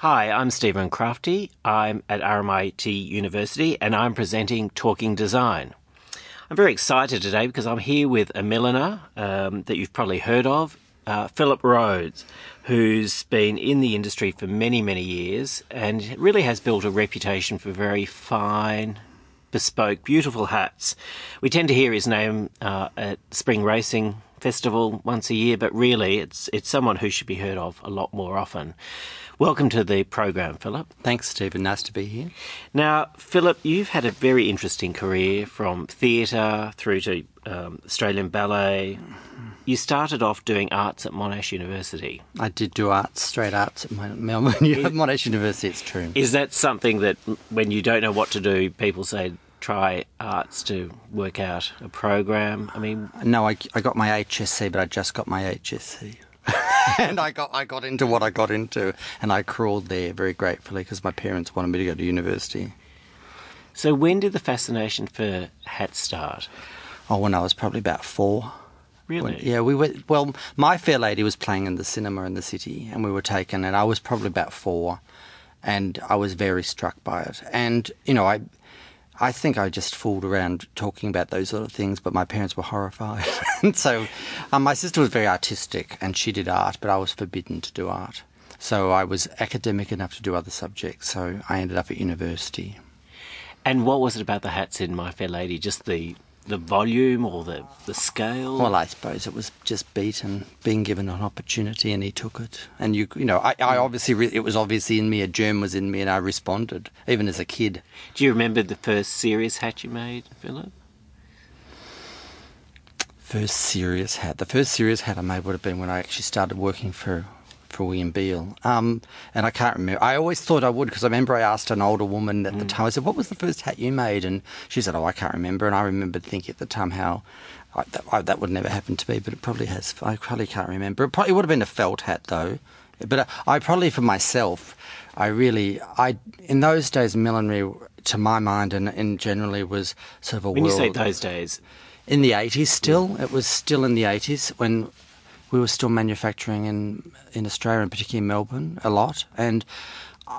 Hi, I'm Stephen Crafty. I'm at RMIT University and I'm presenting Talking Design. I'm very excited today because I'm here with a milliner um, that you've probably heard of, uh, Philip Rhodes, who's been in the industry for many, many years and really has built a reputation for very fine, bespoke, beautiful hats. We tend to hear his name uh, at Spring Racing Festival once a year, but really it's it's someone who should be heard of a lot more often. Welcome to the program, Philip. Thanks, Stephen. Nice to be here. Now, Philip, you've had a very interesting career from theatre through to um, Australian ballet. You started off doing arts at Monash University. I did do arts, straight arts at Melbourne Monash University. It's true. Is that something that, when you don't know what to do, people say try arts to work out a program? I mean, no, I, I got my HSC, but I just got my HSC. and I got I got into what I got into, and I crawled there very gratefully because my parents wanted me to go to university. So when did the fascination for hats start? Oh, when I was probably about four. Really? When, yeah, we were. Well, my fair lady was playing in the cinema in the city, and we were taken, and I was probably about four, and I was very struck by it. And you know, I I think I just fooled around talking about those sort of things, but my parents were horrified. and so um, my sister was very artistic and she did art, but I was forbidden to do art. So I was academic enough to do other subjects, so I ended up at university. And what was it about the hats in My Fair Lady? Just the the volume or the, the scale? Well, I suppose it was just beaten, being given an opportunity, and he took it. And you, you know, I, I hmm. obviously re- it was obviously in me. A germ was in me, and I responded even as a kid. Do you remember the first serious hat you made, Philip? First serious hat. The first serious hat I made would have been when I actually started working for for William Beale. Um, and I can't remember. I always thought I would because I remember I asked an older woman at mm. the time, I said, What was the first hat you made? And she said, Oh, I can't remember. And I remembered thinking at the time how I, that, I, that, would never happen to me, but it probably has. I probably can't remember. It probably would have been a felt hat though. But I, I probably, for myself, I really, I in those days, millinery, to my mind, and, and generally was sort of a when world. When you say those days, in the 80s still. It was still in the 80s when we were still manufacturing in in Australia and particularly in Melbourne a lot. And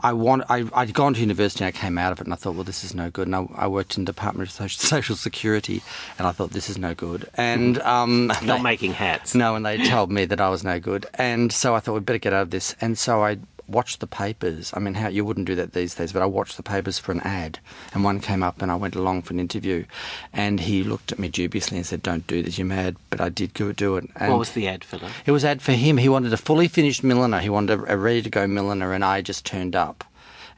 I want I I'd gone to university and I came out of it and I thought, well, this is no good. And I, I worked in the Department of Social, Social, Security and I thought this is no good. And um, not they, making hats. No, and they told me that I was no good. And so I thought we'd better get out of this. And so I watched the papers. I mean, how you wouldn't do that these days, but I watched the papers for an ad, and one came up, and I went along for an interview, and he looked at me dubiously and said, "Don't do this, you're mad." But I did go do it. And what was the ad for? That? It was ad for him. He wanted a fully finished milliner. He wanted a, a ready to go milliner, and I just turned up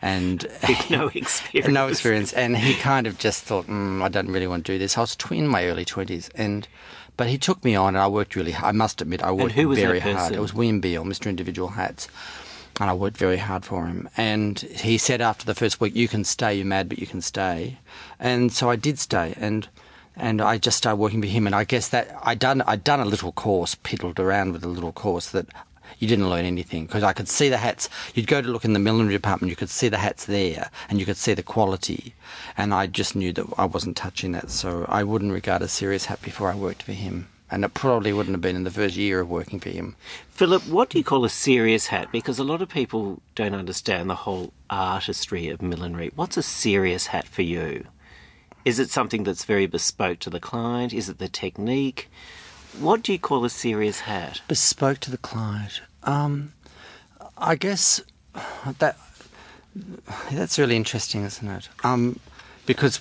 and no experience. no experience. And he kind of just thought, mm, I don't really want to do this. I was in my early twenties, and but he took me on, and I worked really. hard. I must admit, I worked very hard. It was William Beale, Mr. Individual Hats, and I worked very hard for him. And he said after the first week, "You can stay. You're mad, but you can stay." And so I did stay, and and I just started working for him. And I guess that I done I'd done a little course, piddled around with a little course that you didn't learn anything because I could see the hats. You'd go to look in the millinery department, you could see the hats there, and you could see the quality. And I just knew that I wasn't touching that, so I wouldn't regard a serious hat before I worked for him and it probably wouldn't have been in the first year of working for him. Philip, what do you call a serious hat? Because a lot of people don't understand the whole artistry of millinery. What's a serious hat for you? Is it something that's very bespoke to the client? Is it the technique? What do you call a serious hat? Bespoke to the client. Um, I guess that that's really interesting, isn't it? Um, because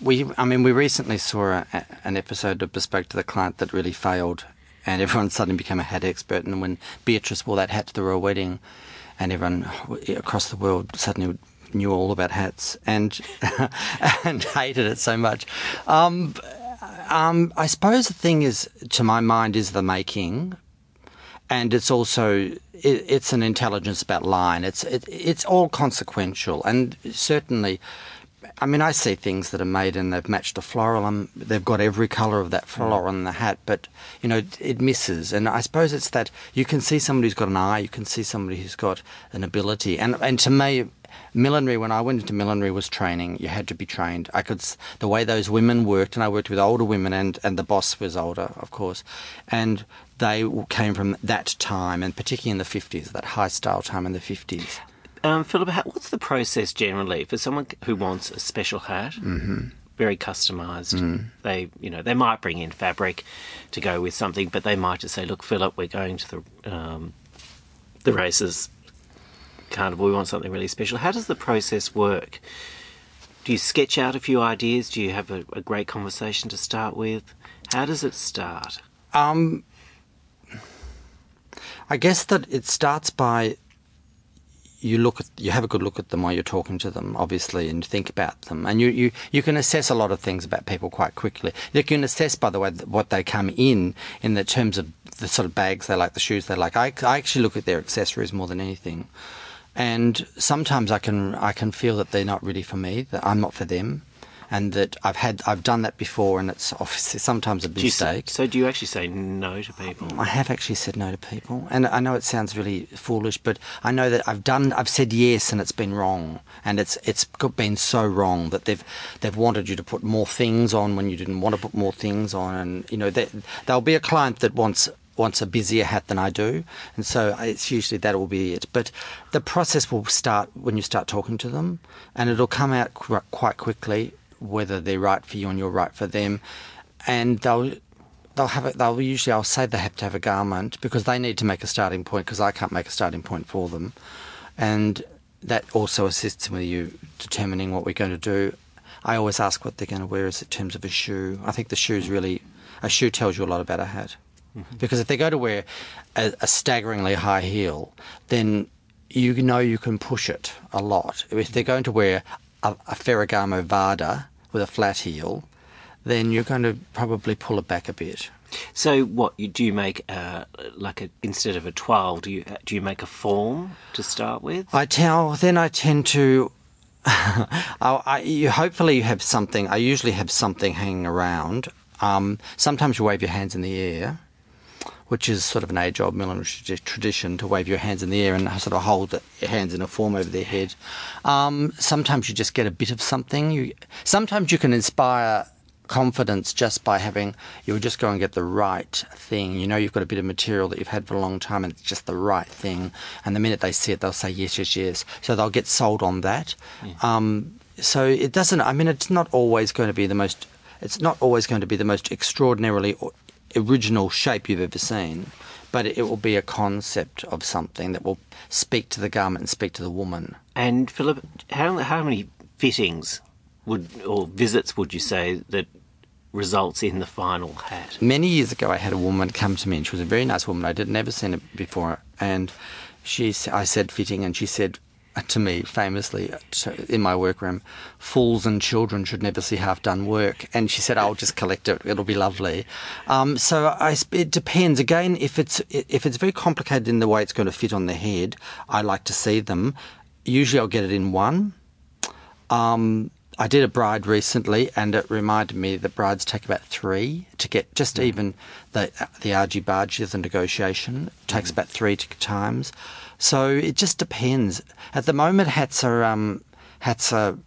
we, I mean, we recently saw a, an episode of Bespoke to the Client that really failed, and everyone suddenly became a hat expert. And when Beatrice wore that hat to the royal wedding, and everyone across the world suddenly knew all about hats and and hated it so much. Um, um, I suppose the thing is, to my mind, is the making, and it's also it, it's an intelligence about line. It's it, it's all consequential, and certainly I mean, I see things that are made and they've matched the floral and they've got every colour of that mm. floral on the hat, but, you know, it misses. And I suppose it's that you can see somebody who's got an eye, you can see somebody who's got an ability. And, and to me, millinery, when I went into millinery, was training. You had to be trained. I could, the way those women worked, and I worked with older women, and, and the boss was older, of course, and they came from that time, and particularly in the 50s, that high style time in the 50s Um, Philip, what's the process generally for someone who wants a special hat? Mm-hmm. Very customized. Mm. They, you know, they might bring in fabric to go with something, but they might just say, "Look, Philip, we're going to the um, the races carnival. We want something really special." How does the process work? Do you sketch out a few ideas? Do you have a, a great conversation to start with? How does it start? Um, I guess that it starts by you look at you have a good look at them while you're talking to them, obviously, and think about them, and you you, you can assess a lot of things about people quite quickly. You can assess, by the way, what they come in in the terms of the sort of bags they like, the shoes they like. I, I actually look at their accessories more than anything, and sometimes I can I can feel that they're not really for me, that I'm not for them and that I've had I've done that before, and it's obviously sometimes a say, mistake. so do you actually say no to people? I have actually said no to people, and I know it sounds really foolish, but I know that I've done I've said yes, and it's been wrong, and it's it's been so wrong that they've they've wanted you to put more things on when you didn't want to put more things on, and you know they, there'll be a client that wants wants a busier hat than I do, and so it's usually that will be it. But the process will start when you start talking to them, and it'll come out qu- quite quickly whether they're right for you and you're right for them, and they'll they'll have it. They'll usually I'll say they have to have a garment because they need to make a starting point because I can't make a starting point for them, and that also assists with you determining what we're going to do. I always ask what they're going to wear as in terms of a shoe. I think the shoe's really a shoe tells you a lot about a hat mm-hmm. because if they go to wear a, a staggeringly high heel, then you know you can push it a lot. If they're going to wear a, a Ferragamo Vara with a flat heel, then you're going to probably pull it back a bit. So what you do you make uh, like a instead of a twirl? Do you do you make a form to start with? I tell, then I tend to. I, I, you hopefully you have something. I usually have something hanging around. Um, sometimes you wave your hands in the air, which is sort of an age-old tradi- tradition to wave your hands in the air and sort of hold your hands in a form over their head. Um, sometimes you just get a bit of something. You sometimes you can inspire confidence just by having you'll just go and get the right thing. You know you've got a bit of material that you've had for a long time and it's just the right thing. And the minute they see it, they'll say yes, yes, yes. So they'll get sold on that. Um, so it doesn't. I mean, it's not always going to be the most. It's not always going to be the most extraordinarily original shape you've ever seen, but it will be a concept of something that will speak to the garment and speak to the woman. And Philip, how how many fittings would or visits would you say that results in the final hat? Many years ago, I had a woman come to me, and she was a very nice woman. I had never seen her before, and she, I said fitting, and she said to me famously to- in my workroom, "Fools and children should never see half-done work." And she said, "I'll just collect it; it'll be lovely." Um, so I, it depends. Again, if it's if it's very complicated in the way it's going to fit on the head, I like to see them. Usually, I'll get it in one. Um, I did a bride recently, and it reminded me that brides take about three to get just even the the argy bargy of the negotiation takes about three times. So it just depends. At the moment, hats are um, hats are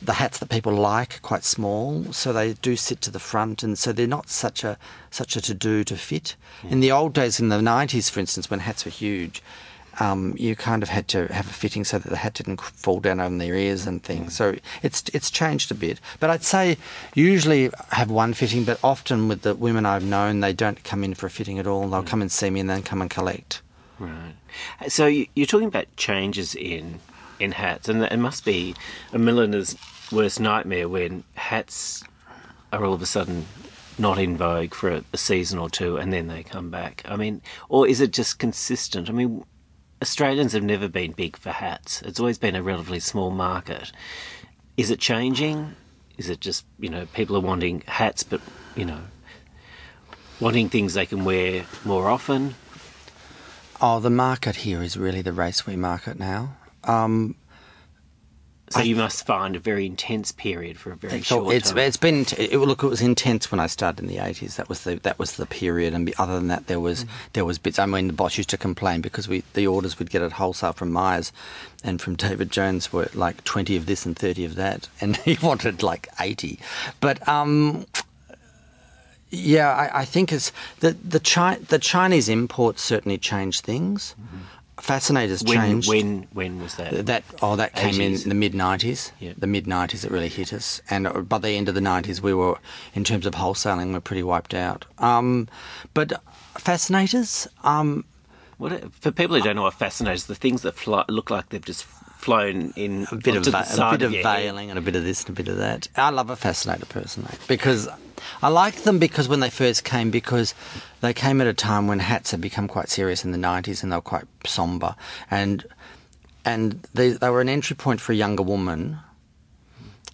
the hats that people like are quite small, so they do sit to the front, and so they're not such a such a to do to fit. In the old days, in the nineties, for instance, when hats were huge, um, you kind of had to have a fitting so that the hat didn't fall down on their ears and things. So it's it's changed a bit, but I'd say usually have one fitting, but often with the women I've known, they don't come in for a fitting at all. They'll come and see me and then come and collect. Right. So you- you're talking about changes in in hats, and it must be a milliner's worst nightmare when hats are all of a sudden not in vogue for a, a season or two, and then they come back. I mean, or is it just consistent? I mean, Australians have never been big for hats. It's always been a relatively small market. Is it changing? Is it just you know people are wanting hats, but you know wanting things they can wear more often? Oh, the market here is really the raceway market now. Um, So you must find a very intense period for a very short it's time. it's been it, look it was intense when I started in the eighties. That was the that was the period, and other than that, there was there was bits. I mean, the boss used to complain because we the orders we'd get at wholesale from Myers and from David Jones were like twenty of this and thirty of that, and he wanted like eighty. But um, yeah, I, I think it's the the Chi- the Chinese imports certainly changed things. Fascinators When changed. when when was that? That oh, that came 80s. in the mid '90s. Yeah. The mid '90s it really hit us, and uh, by the end of the '90s, we were, in terms of wholesaling, we're pretty wiped out. Um, but fascinators, um, What for people who don't know what fascinators, the things that fly, look like they've just flown in a bit of va- a bit of veiling and a bit of this and a bit of that. I love a fascinator personally because I liked them because when they first came, because they came at a time when hats had become quite serious in the '90s and they were quite somber, and and they they were an entry point for a younger woman.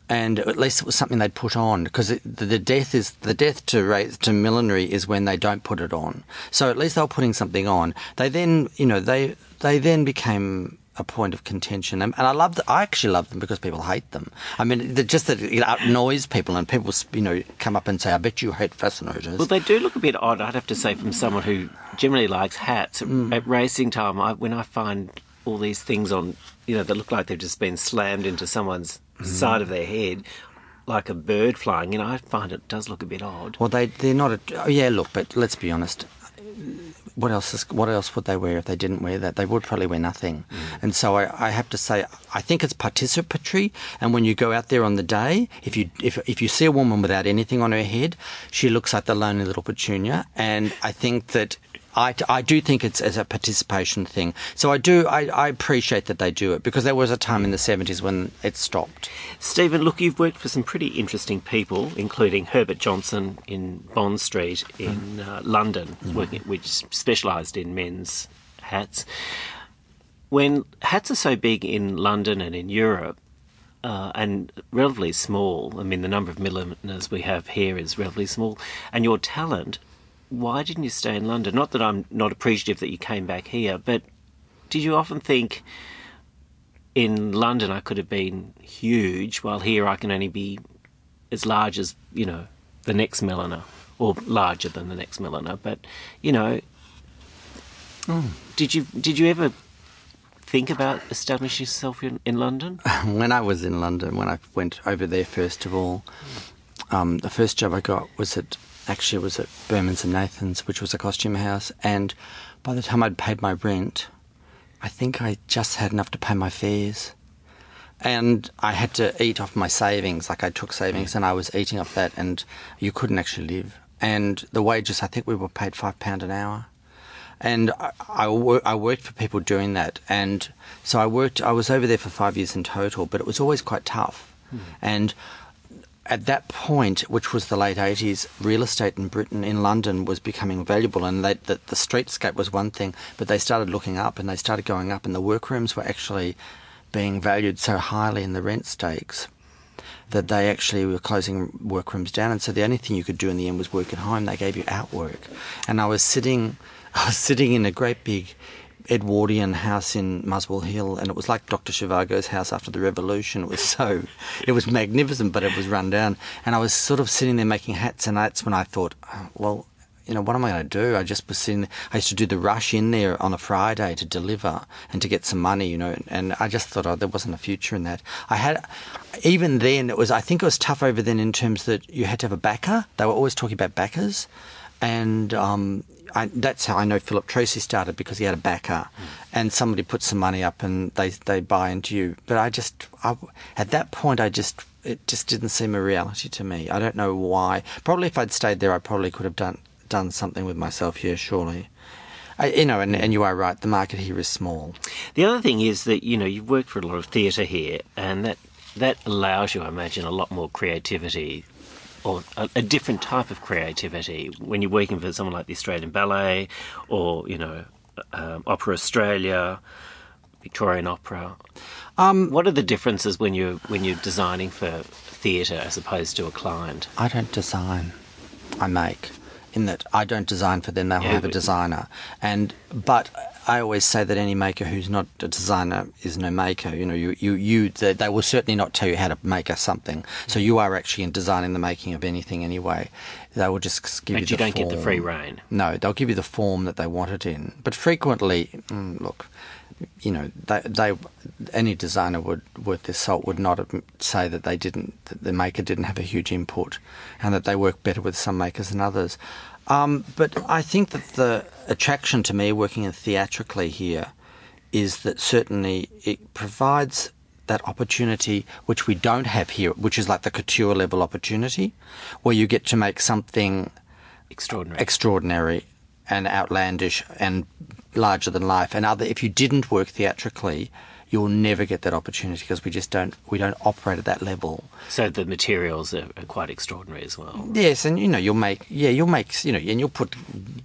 And at least it was something they'd put on because the, the death is the death to to millinery is when they don't put it on. So at least they were putting something on. They then, you know, they they then became a point of contention, and, and I love. The, I actually love them because people hate them. I mean, they're just that it annoys people, and people, you know, come up and say, "I bet you hate fascinators." Well, they do look a bit odd, I'd have to say, from someone who generally likes hats. At, Mm. at racing time, I, when I find all these things on, you know, that look like they've just been slammed into someone's Mm. side of their head, like a bird flying, you know, I find it does look a bit odd. Well, they they're not. A, oh, yeah, look, but let's be honest. What else? Is, what else would they wear if they didn't wear that? They would probably wear nothing. Mm. And so I, I have to say, I think it's participatory. And when you go out there on the day, if you if if you see a woman without anything on her head, she looks like the lonely little petunia. And I think that. I, I do think it's as a participation thing. So I do, I, I appreciate that they do it because there was a time in the 70s when it stopped. Stephen, look, you've worked for some pretty interesting people, including Herbert Johnson in Bond Street in uh, London, working, which specialised in men's hats. When hats are so big in London and in Europe, uh, and relatively small, I mean, the number of milliners we have here is relatively small, and your talent, why didn't you stay in London? Not that I'm not appreciative that you came back here, but did you often think, in London I could have been huge, while here I can only be as large as you know the next milliner, or larger than the next milliner. But you know, did you did you ever think about establishing yourself in, in London? when I was in London, when I went over there first of all, um, the first job I got was at actually it was at Berman's and Nathan's, which was a costume house. And by the time I'd paid my rent, I think I just had enough to pay my fares. And I had to eat off my savings, like I took savings mm. and I was eating off that, and you couldn't actually live. And the wages, I think we were paid five pound an hour and I, I, wor- I worked for people doing that, and so I worked. I was over there for five years in total, but it was always quite tough. Hmm. And at that point, which was the late eighties, real estate in Britain, in London, was becoming valuable, and they, the, the streetscape was one thing, but they started looking up, and they started going up, and the workrooms were actually being valued so highly in the rent stakes that they actually were closing workrooms down, and so the only thing you could do in the end was work at home. They gave you outwork, and I was sitting, I was sitting in a great big Edwardian house in Muswell Hill, and it was like Dr. Zhivago's house after the revolution. It was so, it was magnificent, but it was run down. And I was sort of sitting there making hats, and that's when I thought, oh, well, you know, what am I going to do? I just was sitting. I used to do the rush in there on a Friday to deliver and to get some money, you know. And I just thought, oh, there wasn't a future in that. I had, even then, it was. I think it was tough over then in terms that you had to have a backer. They were always talking about backers, and um, I, that's how I know Philip Treacy started because he had a backer, hmm. and somebody put some money up and they they buy into you. But I just, I, at that point, I just. It just didn't seem a reality to me. I don't know why. Probably if I'd stayed there, I probably could have done done something with myself here, surely. I, you know, and, and you are right, the market here is small. The other thing is that you know you've worked for a lot of theatre here, and that that allows you, I imagine, a lot more creativity, or a, a different type of creativity when you're working for someone like the Australian Ballet, or you know, um, Opera Australia, Victorian Opera. Um, What are the differences when you're when you're designing for theatre as opposed to a client? I don't design, I make. In that I don't design for them; they'll Yeah, have a designer. And but I always say that any maker who's not a designer is no maker. You know, you you, you they, they will certainly not tell you how to make a something. So you are actually in designing the making of anything anyway. They will just give But you you the don't get the free form. reign. No, they'll give you the form that they want it in. But frequently, mm, look, you know, they, they any designer would worth their salt would not say that they didn't, that the maker didn't have a huge input, and that they work better with some makers than others. Um, but I think that the attraction to me working in theatrically here is that certainly it provides that opportunity which we don't have here, which is like the couture level opportunity, where you get to make something Extraordinary. extraordinary and outlandish and larger than life. And other, if you didn't work theatrically, you'll never get that opportunity because we just don't we don't operate at that level. so the materials are, are quite extraordinary as well. Yes, and you know you'll make yeah you'll make you know and you'll put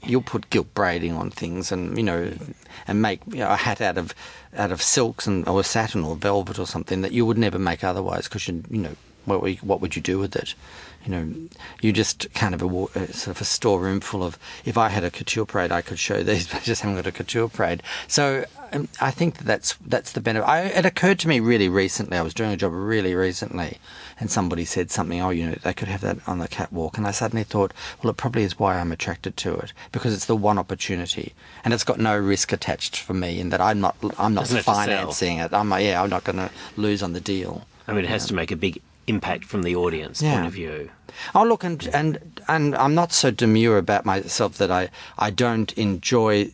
you'll put gilt braiding on things and you know and make you know, a hat out of out of silks and or satin or velvet or something that you would never make otherwise because you you know what we, what would you do with it? You know, you just kind of a, uh, sort of a storeroom full of. If I had a couture parade, I could show these, but I just haven't got a couture parade. So um, I think that that's that's the benefit. I, it occurred to me really recently. I was doing a job really recently, and somebody said something. Oh, you know, they could have that on the catwalk, and I suddenly thought, well, it probably is why I'm attracted to it because it's the one opportunity, and it's got no risk attached for me in that I'm not I'm not Doesn't have to sell. financing it. I'm like, yeah, I'm not going to lose on the deal. I mean, it has to make a big impact from the audience Yeah. point of view. Oh look, and and and I'm not so demure about myself that I I don't enjoy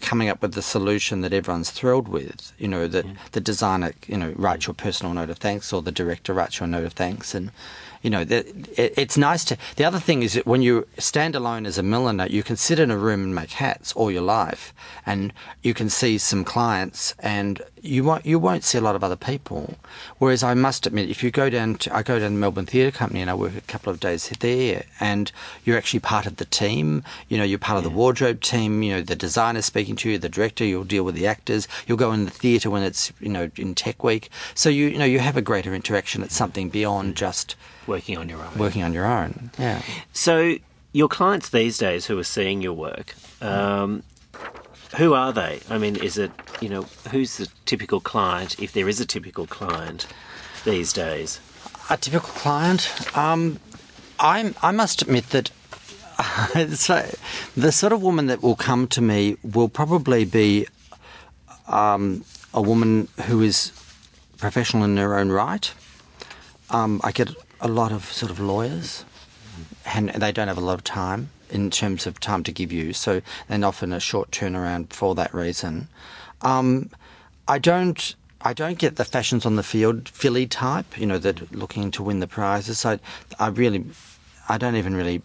coming up with the solution that everyone's thrilled with. You know that the designer you know writes your personal note of thanks, or the director writes your note of thanks, and you know that it, it's nice to. The other thing is that when you stand alone as a milliner, you can sit in a room and make hats all your life, and you can see some clients, and you won't you won't see a lot of other people. Whereas I must admit, if you go down to I go down to Melbourne Theatre Company and I work a couple of days there, and you're actually part of the team. You know, you're part of the wardrobe team. You know, the designer speaking to you, the director. You'll deal with the actors. You'll go in the theatre when it's you know in Tech Week. So you you know you have a greater interaction. It's something beyond just Working on your own. working on your own. Yeah. So, your clients these days who are seeing your work, um, who are they? I mean, is it, you know, who's the typical client, if there is a typical client these days? A typical client. Um, I'm. I must admit that. so, the sort of woman that will come to me will probably be um, a woman who is professional in their own right. Um, I get a lot of sort of lawyers, and they don't have a lot of time in terms of time to give you, so and often a short turnaround for that reason. Um, I don't. I don't get the fashions on the field filly type, you know, that looking to win the prizes. So I really, I don't even really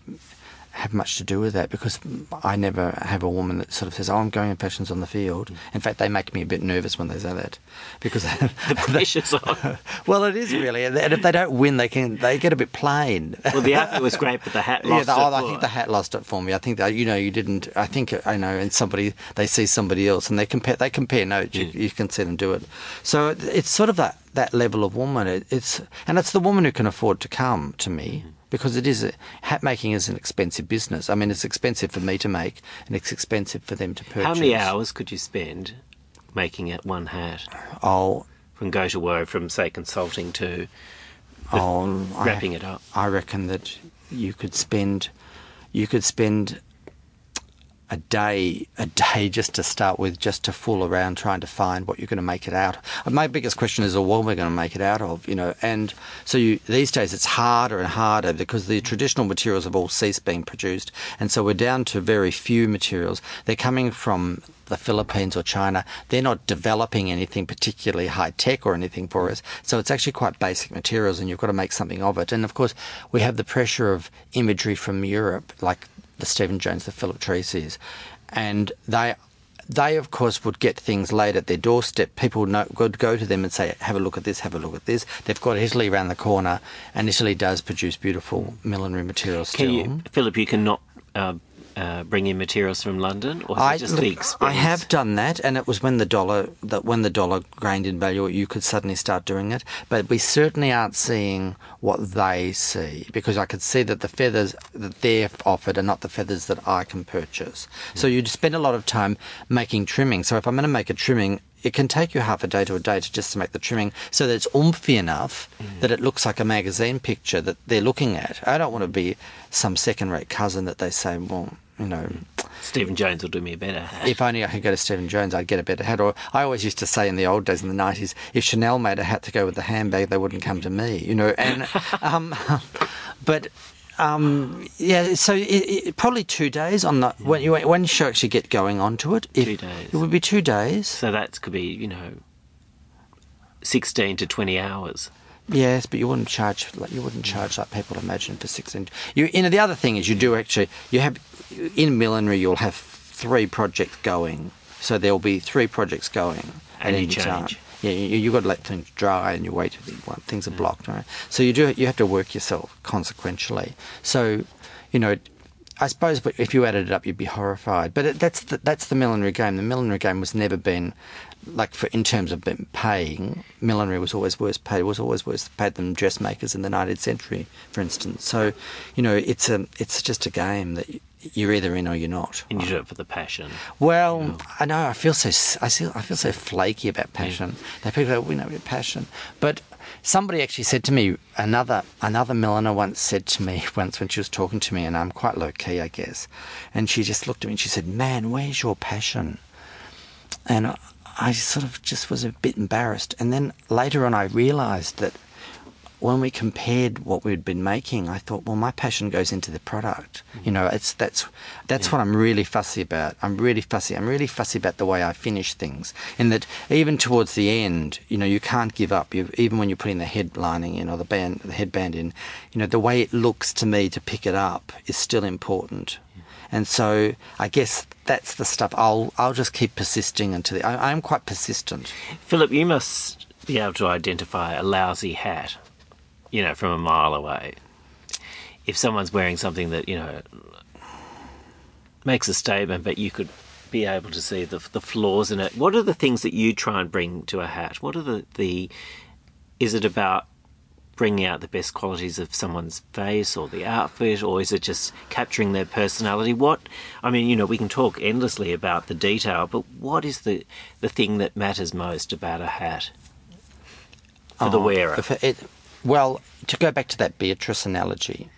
have much to do with that because I never have a woman that sort of says, "Oh, I'm going in fashions on the field." In fact, they make me a bit nervous when they say that because The pressure's on. well, it is really, and if they don't win, they can they get a bit plain. Well, the outfit was great, but the hat Yeah, lost the, it oh, I think the hat lost it for me. I think that you know you didn't. I think uh, I know, and somebody they see somebody else and they compare. They compare notes. You, hmm. you can see them do it. So it's sort of that that level of woman. It, it's and it's the woman who can afford to come to me hmm. Because it is a, hat making is an expensive business. I mean, it's expensive for me to make, and it's expensive for them to purchase. How many hours could you spend making it one hat? Oh, From go to woe, from say consulting to oh, I- wrapping it up. I reckon that you could spend you could spend a day a day just to start with just to fool around trying to find what you're going to make it out. My biggest question is well, what am I going to make it out of you know? And so you these days it's harder and harder because the traditional materials have all ceased being produced. And so we're down to very few materials. They're coming from the Philippines or China, they're not developing anything particularly high tech or anything for us. So it's actually quite basic materials and you've got to make something of it. And of course, we have the pressure of imagery from Europe, like the Stephen Jones, the Philip Treacy's. And they, they of course would get things laid at their doorstep. People know, would go to them and say, have a look at this, have a look at this. They've got Italy around the corner and Italy does produce beautiful millinery materials still. You, Philip? You cannot uh, uh, bring in materials from London, or I, just look? I have done that, and it was when the dollar that when the dollar gained in value, you could suddenly start doing it. But we certainly aren't seeing what they see because I could see that the feathers that they're offered are not the feathers that I can purchase. So you'd spend a lot of time making trimming. So if I'm going to make a trimming. It can take you half a day to a day to just to make the trimming so that it's oomphy enough that it looks like a magazine picture that they're looking at. I don't want to be some second rate cousin that they say, well, you know, Stephen Jones will do me a better hat. if only I could go to Stephen Jones, I'd get a better hat. Or I always used to say in the old days, in the nineties, if Chanel made a hat to go with the handbag, they wouldn't come to me, you know. And um, but um, yeah, so it, it, probably two days on the when you when you actually get going onto it. If, Two days. It would be two days. So that could be, you know, 16 to 20 hours. Yes, but you wouldn't charge like you wouldn't charge like people imagine for sixteen. You, you know, the other thing is you do actually you have in millinery you'll have three projects going, so there will be three projects going And at you any time. change. Yeah, you, you've got to let things dry and you wait things are mm. blocked, right? So you do you have to work yourself consequentially. So, you know, I suppose but if you added it up, you'd be horrified. But it, that's the, that's the millinery game. The millinery game was never been like for in terms of paying. Millinery was always worse paid. It was always worse paid than dressmakers in the 19th century, for instance. So, you know, it's a it's just a game that you're either in or you're not. And you do it for the passion. Well, I know. I feel so. I feel. I feel so flaky about passion. That people go, we know about passion, but somebody actually said to me another another milliner once said to me once when she was talking to me, and I'm quite low key, I guess, and she just looked at me and she said, "Man, where's your passion?" And I- sort of just was a bit embarrassed, and then later on, I realised that when we compared what we'd been making, I thought, well, my passion goes into the product. You know, it's that's that's what I'm really fussy about. I'm really fussy. I'm really fussy about the way I finish things. In that, even towards the end, you know, you can't give up. You even when you're putting the headlining in or the band, the headband in, you know, the way it looks to me to pick it up is still important. And so, I guess that's the stuff. I'll I'll just keep persisting until the, I, I'm quite persistent. Philip, you must be able to identify a lousy hat, you know, from a mile away. If someone's wearing something that, you know, makes a statement, but you could be able to see the, the flaws in it. What are the things that you try and bring to a hat? What are the, the is it about bringing out the best qualities of someone's face or the outfit, or is it just capturing their personality? What, I mean, you know, we can talk endlessly about the detail, but what is the, the thing that matters most about a hat for the Oh, wearer? if it- well, to go back to that Beatrice analogy,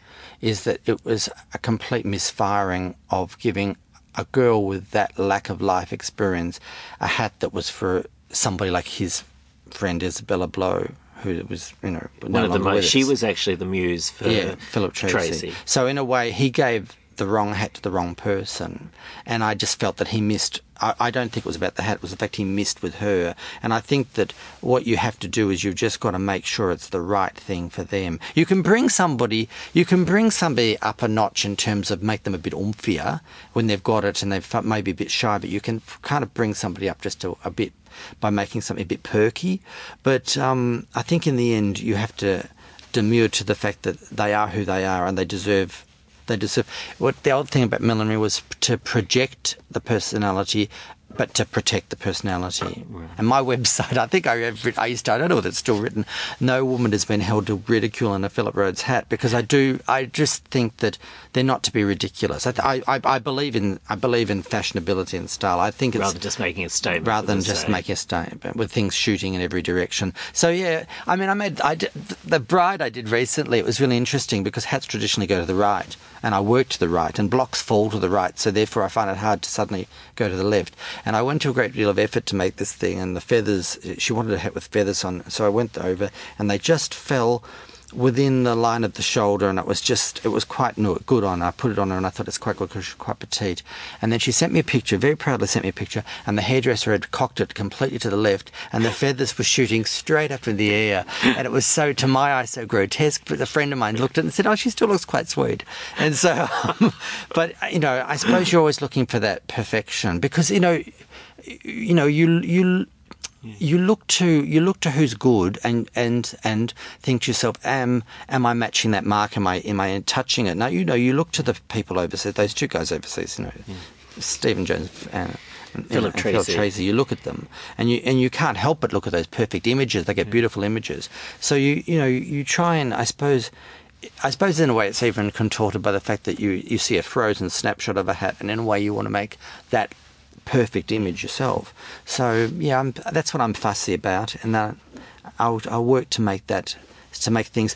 is that it was a complete misfiring of giving a girl with that lack of life experience a hat that was for somebody like his friend Isabella Blow, who was, you know, no One of the most, she was actually the muse for yeah, Philip Treacy. So in a way, he gave the wrong hat to the wrong person, and I just felt that he missed. I, I don't think it was about the hat; it was the fact he missed with her. And I think that what you have to do is you've just got to make sure it's the right thing for them. You can bring somebody, you can bring somebody up a notch in terms of make them a bit umphier when they've got it and they've maybe a bit shy, but you can kind of bring somebody up just a, a bit by making something a bit perky. But um, I think in the end, you have to demure to the fact that they are who they are and they deserve they deserve what the old thing about millinery was to project the personality but to protect the personality. And my website, I think I, have I used to, I don't know whether it's still written, no woman has been held to ridicule in a Philip Rhodes hat because I do, I just think that they're not to be ridiculous. I, I, I, believe in, I believe in fashionability and style. I think it's rather than just making a statement. rather than just sake. making a statement with things shooting in every direction. So yeah, I mean, I made I did, the bride I did recently. It was really interesting because hats traditionally go to the right, and I work to the right, and blocks fall to the right. So therefore, I find it hard to suddenly go to the left. And I went to a great deal of effort to make this thing, and the feathers. She wanted a hat with feathers on, so I went over, and they just fell within the line of the shoulder, and it was just it was quite good on. I put it on her, and I thought it's quite good because she's quite petite. And then she sent me a picture, very proudly sent me a picture, and the hairdresser had cocked it completely to the left, and the feathers were shooting straight up in the air, and it was so to my eye so grotesque. But a friend of mine looked at it and said, "Oh, she still looks quite sweet." And so, um, but you know, I suppose you're always looking for that perfection because you know, you know, you you you look to you look to who's good and and and think to yourself am am I matching that mark? Am I am I touching it? Now you know you look to the people overseas those two guys overseas you know Stephen Jones and Philip and Philip Treacy. Treacy you look at them and you and you can't help but look at those perfect images. They get beautiful images. So you you know you try and I suppose I suppose in a way it's even contorted by the fact that you, you see a frozen snapshot of a hat and in a way you want to make that perfect image yourself. So yeah, I'm, that's what I'm fussy about, and uh, I'll, I'll work to make that to make things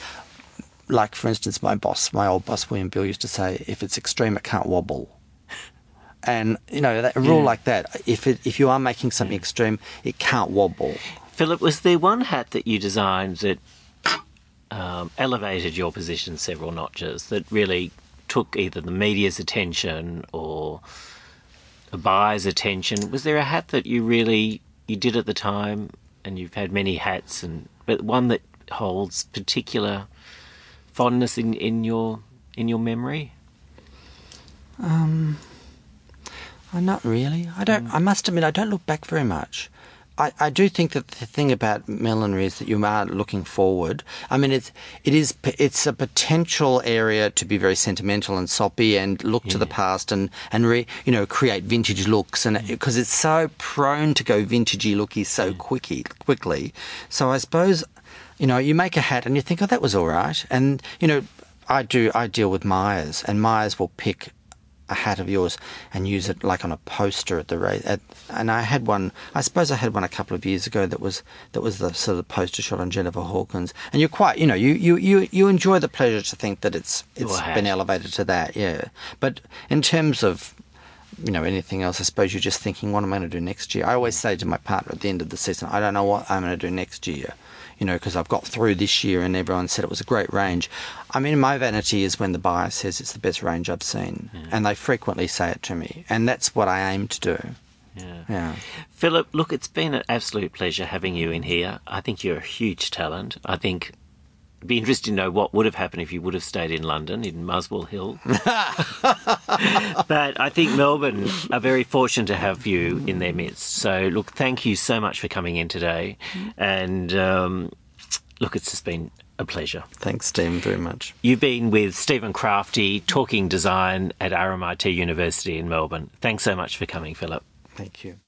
like, for instance, my boss, my old boss William Beale used to say, if it's extreme, it can't wobble. And you know that, a rule like that. If it, if you are making something extreme, it can't wobble. Philip, was there one hat that you designed that um, elevated your position several notches that really took either the media's attention or a buyer's attention. Was there a hat that you really you did at the time, and you've had many hats, and but one that holds particular fondness in, in your in your memory? Um, uh, not really. I don't. I must admit, I don't look back very much. I, I do think that the thing about millinery is that you are looking forward. I mean, it's it is it's a potential area to be very sentimental and soppy and look to the past and and re, you know create vintage looks. And mm. because it's so prone to go vintagey looky so quickly quickly. So I suppose you know you make a hat and you think oh that was all right. And you know I do I deal with Myers and Myers will pick a hat of yours and use it like on a poster at the race. At, and I had one. I suppose I had one a couple of years ago that was that was the sort of poster shot on Jennifer Hawkins. And you're quite, you know, you you you, you enjoy the pleasure to think that it's it's been elevated to that, yeah. But in terms of you know anything else, I suppose you're just thinking, what am I going to do next year? I always say to my partner at the end of the season, I don't know what I'm going to do next year. You know, because I've got through this year and everyone said it was a great range. I mean, my vanity is when the buyer says it's the best range I've seen, and they frequently say it to me, and that's what I aim to do. Yeah. Yeah. Philip, look, it's been an absolute pleasure having you in here. I think you're a huge talent. I think it'd be interesting to know what would have happened if you would have stayed in London, in Muswell Hill. but I think Melbourne are very fortunate to have you in their midst. So, look, thank you so much for coming in today. And um, look, it's just been a pleasure. Thanks, Stephen, very much. You've been with Stephen Crafty talking design at RMIT University in Melbourne. Thanks so much for coming, Philip. Thank you.